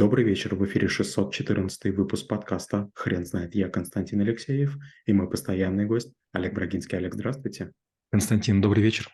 Добрый вечер, в эфире 614 выпуск подкаста «Хрен знает». Я Константин Алексеев и мой постоянный гость Олег Брагинский. Олег, здравствуйте. Константин, добрый вечер.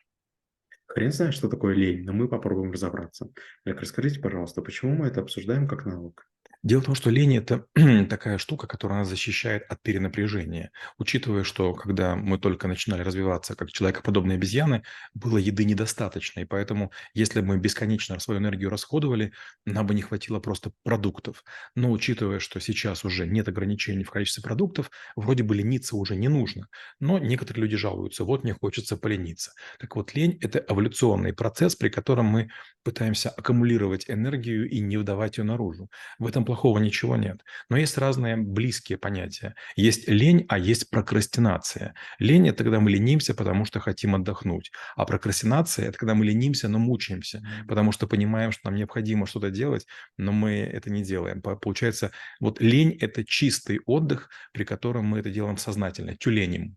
Хрен знает, что такое лень, но мы попробуем разобраться. Олег, расскажите, пожалуйста, почему мы это обсуждаем как навык? Дело в том, что лень– это такая штука, которая нас защищает от перенапряжения. Учитывая, что когда мы только начинали развиваться как человекоподобные обезьяны, было еды недостаточно. И поэтому, если бы мы бесконечно свою энергию расходовали, нам бы не хватило просто продуктов. Но учитывая, что сейчас уже нет ограничений в количестве продуктов, вроде бы лениться уже не нужно. Но некоторые люди жалуются, вот мне хочется полениться. Так вот, лень – это эволюционный процесс, при котором мы пытаемся аккумулировать энергию и не выдавать ее наружу. В этом плохого ничего нет. Но есть разные близкие понятия. Есть лень, а есть прокрастинация. Лень – это когда мы ленимся, потому что хотим отдохнуть. А прокрастинация – это когда мы ленимся, но мучаемся, потому что понимаем, что нам необходимо что-то делать, но мы это не делаем. Получается, вот лень – это чистый отдых, при котором мы это делаем сознательно, тюленем.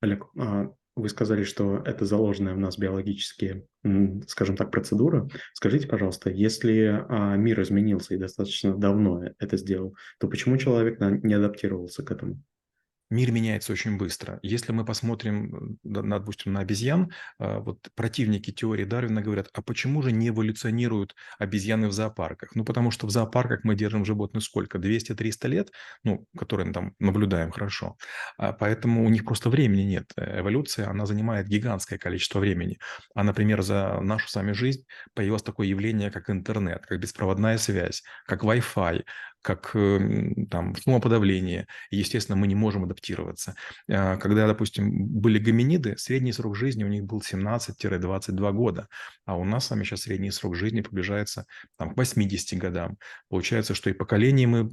Олег, а вы сказали, что это заложенная в нас биологически, скажем так, процедура. Скажите, пожалуйста, если а, мир изменился и достаточно давно это сделал, то почему человек не адаптировался к этому? Мир меняется очень быстро. Если мы посмотрим, на, допустим, на обезьян, а, вот противники теории Дарвина говорят, а почему же не эволюционируют обезьяны в зоопарках? Ну, потому что в зоопарках мы держим животных сколько? 200-300 лет, ну, которые мы там наблюдаем хорошо. А поэтому у них просто времени нет. Эволюция, она занимает гигантское количество времени. А, например, за нашу с вами жизнь появилось такое явление, как интернет, как беспроводная связь, как Wi-Fi, как эм, там шумоподавление. Естественно, мы не можем адаптироваться. А, когда, допустим, были гоминиды, средний срок жизни у них был 17-22 года, а у нас с вами сейчас средний срок жизни приближается там, к 80 годам. Получается, что и поколений мы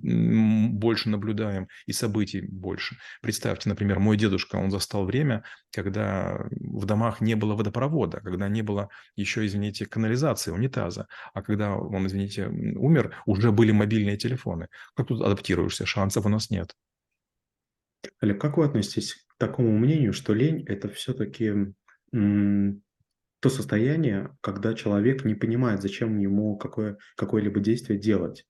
больше наблюдаем, и событий больше. Представьте, например, мой дедушка, он застал время, когда в домах не было водопровода, когда не было еще, извините, канализации, унитаза, а когда он, извините, умер, уже были мобильные телефоны стороны. Как тут адаптируешься? Шансов у нас нет. Олег, как вы относитесь к такому мнению, что лень – это все-таки то состояние, когда человек не понимает, зачем ему какое, какое-либо действие делать?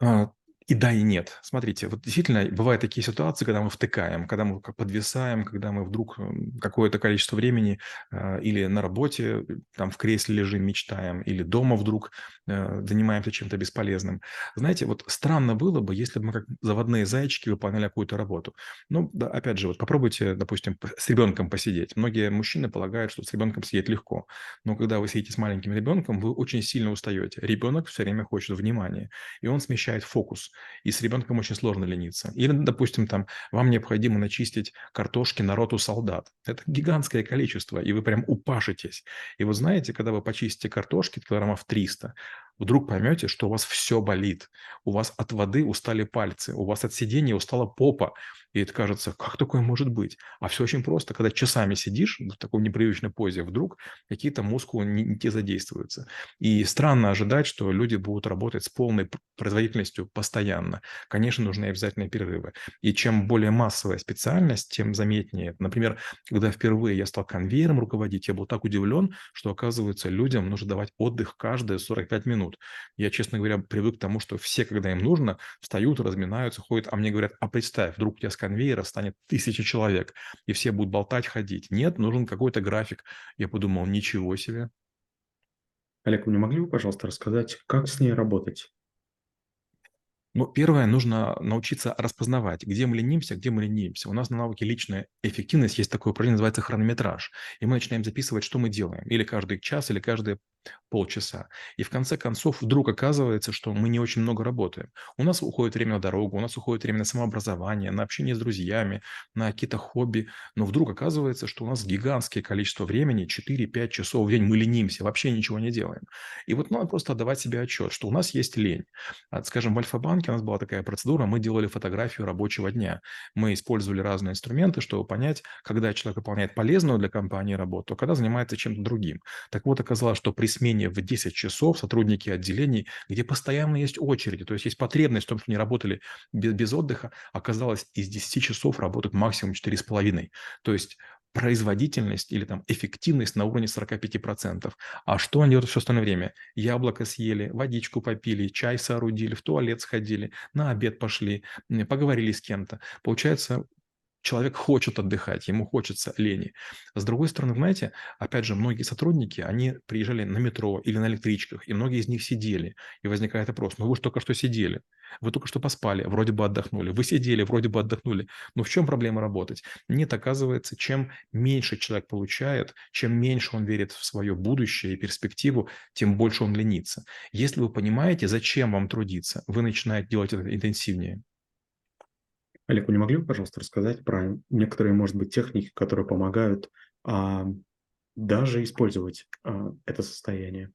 А, и да, и нет. Смотрите, вот действительно бывают такие ситуации, когда мы втыкаем, когда мы подвисаем, когда мы вдруг какое-то количество времени э, или на работе, там в кресле лежим, мечтаем, или дома вдруг э, занимаемся чем-то бесполезным. Знаете, вот странно было бы, если бы мы как заводные зайчики выполняли какую-то работу. Ну, да, опять же, вот попробуйте, допустим, с ребенком посидеть. Многие мужчины полагают, что с ребенком сидеть легко. Но когда вы сидите с маленьким ребенком, вы очень сильно устаете. Ребенок все время хочет внимания, и он смещает фокус и с ребенком очень сложно лениться. Или, допустим, там, вам необходимо начистить картошки на роту солдат. Это гигантское количество, и вы прям упашитесь. И вы знаете, когда вы почистите картошки килограммов 300, вдруг поймете, что у вас все болит. У вас от воды устали пальцы, у вас от сидения устала попа. И это кажется, как такое может быть? А все очень просто. Когда часами сидишь в такой непривычной позе, вдруг какие-то мускулы не, не те задействуются. И странно ожидать, что люди будут работать с полной производительностью постоянно. Конечно, нужны обязательные перерывы. И чем более массовая специальность, тем заметнее. Например, когда впервые я стал конвейером руководить, я был так удивлен, что, оказывается, людям нужно давать отдых каждые 45 минут. Я, честно говоря, привык к тому, что все, когда им нужно, встают, разминаются, ходят, а мне говорят, а представь, вдруг я конвейера станет тысяча человек, и все будут болтать, ходить. Нет, нужен какой-то график. Я подумал, ничего себе. Олег, вы не могли бы, пожалуйста, рассказать, как с ней работать? Ну, первое, нужно научиться распознавать, где мы ленимся, где мы ленимся. У нас на науке личная эффективность есть такое упражнение, называется хронометраж. И мы начинаем записывать, что мы делаем. Или каждый час, или каждые полчаса. И в конце концов вдруг оказывается, что мы не очень много работаем. У нас уходит время на дорогу, у нас уходит время на самообразование, на общение с друзьями, на какие-то хобби. Но вдруг оказывается, что у нас гигантское количество времени, 4-5 часов в день мы ленимся, вообще ничего не делаем. И вот надо просто отдавать себе отчет, что у нас есть лень. Скажем, в Альфа-банке у нас была такая процедура, мы делали фотографию рабочего дня. Мы использовали разные инструменты, чтобы понять, когда человек выполняет полезную для компании работу, а когда занимается чем-то другим. Так вот, оказалось, что при смене в 10 часов сотрудники отделений, где постоянно есть очереди, то есть есть потребность в том, что они работали без, без отдыха, оказалось, из 10 часов работают максимум 4,5. То есть производительность или там эффективность на уровне 45%. А что они делают все остальное время? Яблоко съели, водичку попили, чай соорудили, в туалет сходили, на обед пошли, поговорили с кем-то. Получается, человек хочет отдыхать, ему хочется лени. С другой стороны, знаете, опять же, многие сотрудники, они приезжали на метро или на электричках, и многие из них сидели. И возникает вопрос, ну вы же только что сидели, вы только что поспали, вроде бы отдохнули, вы сидели, вроде бы отдохнули. Но в чем проблема работать? Нет, оказывается, чем меньше человек получает, чем меньше он верит в свое будущее и перспективу, тем больше он ленится. Если вы понимаете, зачем вам трудиться, вы начинаете делать это интенсивнее. Олег, вы не могли бы, пожалуйста, рассказать про некоторые, может быть, техники, которые помогают а, даже использовать а, это состояние?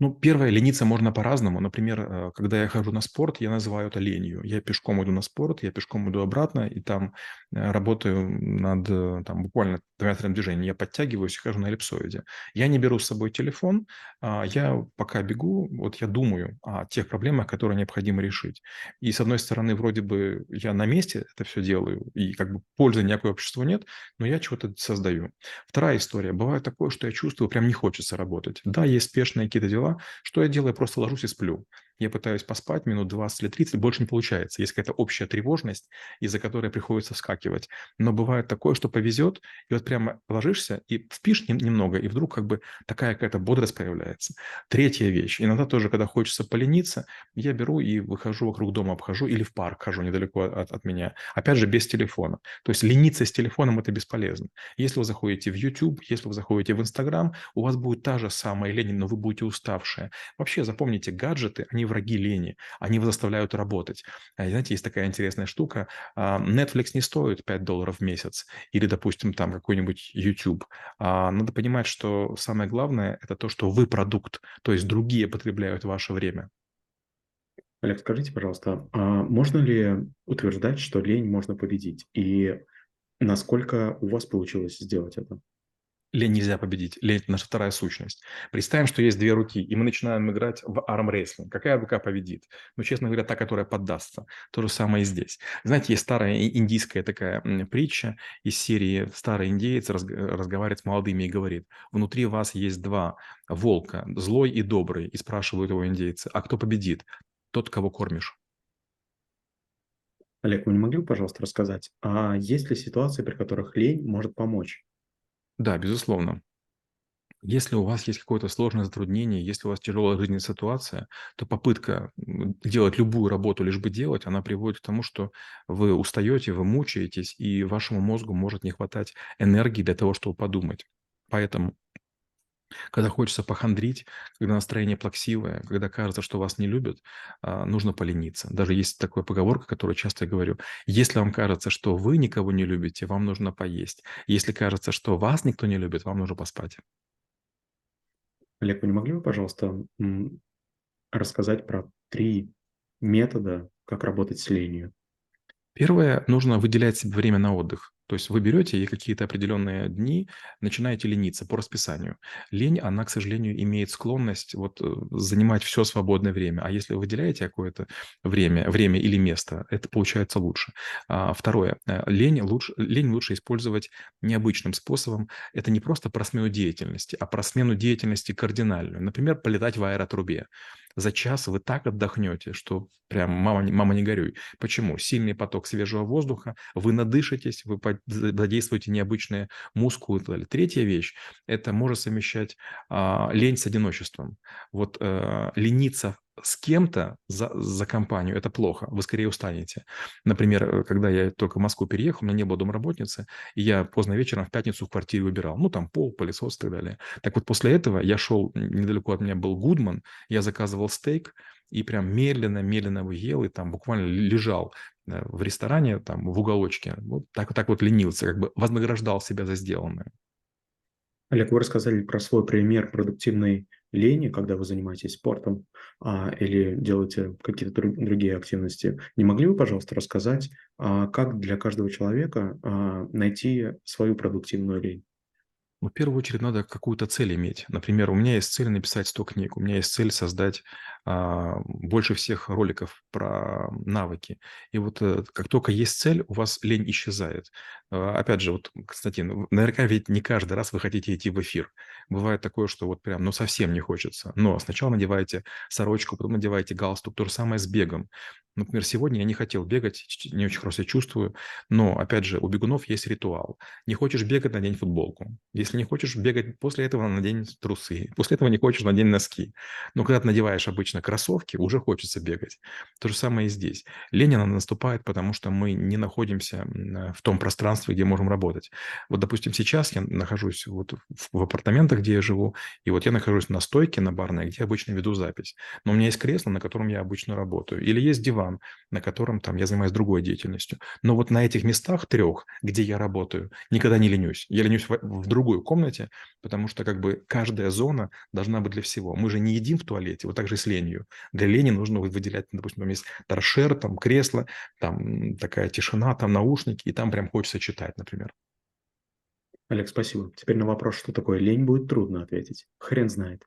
Ну, первое, лениться можно по-разному. Например, э, когда я хожу на спорт, я называю это ленью. Я пешком иду на спорт, я пешком иду обратно, и там э, работаю над э, там, буквально метром движения. Я подтягиваюсь и хожу на эллипсоиде. Я не беру с собой телефон, а я пока бегу, вот я думаю о тех проблемах, которые необходимо решить. И с одной стороны, вроде бы я на месте это все делаю, и как бы пользы никакой обществу нет, но я чего-то создаю. Вторая история. Бывает такое, что я чувствую, прям не хочется работать. Да, есть спешные какие-то дела, что я делаю? Я просто ложусь и сплю. Я пытаюсь поспать минут 20 или 30, больше не получается. Есть какая-то общая тревожность, из-за которой приходится вскакивать. Но бывает такое, что повезет, и вот прямо ложишься и впишь немного, и вдруг как бы такая какая-то бодрость появляется. Третья вещь. Иногда тоже, когда хочется полениться, я беру и выхожу вокруг дома, обхожу или в парк хожу недалеко от, от меня. Опять же, без телефона. То есть лениться с телефоном – это бесполезно. Если вы заходите в YouTube, если вы заходите в Instagram, у вас будет та же самая лень, но вы будете уставшие. Вообще, запомните, гаджеты, они враги лени, они его заставляют работать. А, знаете, есть такая интересная штука, а, Netflix не стоит 5 долларов в месяц, или, допустим, там какой-нибудь YouTube. А, надо понимать, что самое главное – это то, что вы продукт, то есть другие потребляют ваше время. Олег, скажите, пожалуйста, а можно ли утверждать, что лень можно победить? И насколько у вас получилось сделать это? Лень нельзя победить. Лень – наша вторая сущность. Представим, что есть две руки, и мы начинаем играть в армрестлинг. Какая рука победит? Ну, честно говоря, та, которая поддастся. То же самое и здесь. Знаете, есть старая индийская такая притча из серии «Старый индеец разговаривает с молодыми и говорит, внутри вас есть два волка, злой и добрый». И спрашивают его индейцы, а кто победит? Тот, кого кормишь. Олег, вы не могли бы, пожалуйста, рассказать, а есть ли ситуации, при которых лень может помочь? Да, безусловно. Если у вас есть какое-то сложное затруднение, если у вас тяжелая жизненная ситуация, то попытка делать любую работу, лишь бы делать, она приводит к тому, что вы устаете, вы мучаетесь, и вашему мозгу может не хватать энергии для того, чтобы подумать. Поэтому когда хочется похандрить, когда настроение плаксивое, когда кажется, что вас не любят, а, нужно полениться. Даже есть такая поговорка, которую часто я говорю. Если вам кажется, что вы никого не любите, вам нужно поесть. Если кажется, что вас никто не любит, вам нужно поспать. Олег, вы не могли бы, пожалуйста, рассказать про три метода, как работать с ленью? Первое, нужно выделять себе время на отдых. То есть вы берете и какие-то определенные дни начинаете лениться по расписанию. Лень, она, к сожалению, имеет склонность вот э, занимать все свободное время. А если вы выделяете какое-то время, время или место, это получается лучше. А, второе. Э, лень лучше, лень лучше использовать необычным способом. Это не просто про смену деятельности, а про смену деятельности кардинальную. Например, полетать в аэротрубе. За час вы так отдохнете, что прям мама, мама не горюй. Почему? Сильный поток свежего воздуха, вы надышитесь, вы задействуете необычные мускулы. Третья вещь – это может совмещать а, лень с одиночеством. Вот а, лениться с кем-то за, за компанию, это плохо, вы скорее устанете. Например, э, когда я только в Москву переехал, у меня не было домработницы, и я поздно вечером в пятницу в квартире убирал, ну, там пол, пылесос и так далее. Так вот, после этого я шел, недалеко от меня был Гудман, я заказывал стейк, и прям медленно-медленно его ел, и там буквально лежал э, в ресторане, там, в уголочке. Вот так, так вот ленился, как бы вознаграждал себя за сделанное. Олег, вы рассказали про свой пример продуктивной лени, когда вы занимаетесь спортом а, или делаете какие-то другие активности. Не могли бы, пожалуйста, рассказать, а, как для каждого человека а, найти свою продуктивную лень? Ну, в первую очередь надо какую-то цель иметь. Например, у меня есть цель написать 100 книг, у меня есть цель создать а, больше всех роликов про навыки. И вот э, как только есть цель, у вас лень исчезает. А, опять же, вот, кстати, ну, наверняка ведь не каждый раз вы хотите идти в эфир. Бывает такое, что вот прям, ну, совсем не хочется. Но сначала надеваете сорочку, потом надеваете галстук. То же самое с бегом. Например, сегодня я не хотел бегать, не очень хорошо себя чувствую, но, опять же, у бегунов есть ритуал. Не хочешь бегать, надень футболку. Если не хочешь бегать, после этого надень трусы. После этого не хочешь, надень носки. Но когда ты надеваешь обычно кроссовки, уже хочется бегать. То же самое и здесь. Лень, она наступает, потому что мы не находимся в том пространстве, где можем работать. Вот, допустим, сейчас я нахожусь вот в апартаментах, где я живу, и вот я нахожусь на стойке, на барной, где обычно веду запись. Но у меня есть кресло, на котором я обычно работаю. Или есть диван, на котором там я занимаюсь другой деятельностью. Но вот на этих местах трех, где я работаю, никогда не ленюсь. Я ленюсь в, в другой комнате, потому что как бы каждая зона должна быть для всего. Мы же не едим в туалете, вот так же с ленью. Для лени нужно выделять, допустим, там есть торшер, там кресло, там такая тишина, там наушники, и там прям хочется читать, например. Олег, спасибо. Теперь на вопрос, что такое лень, будет трудно ответить. Хрен знает.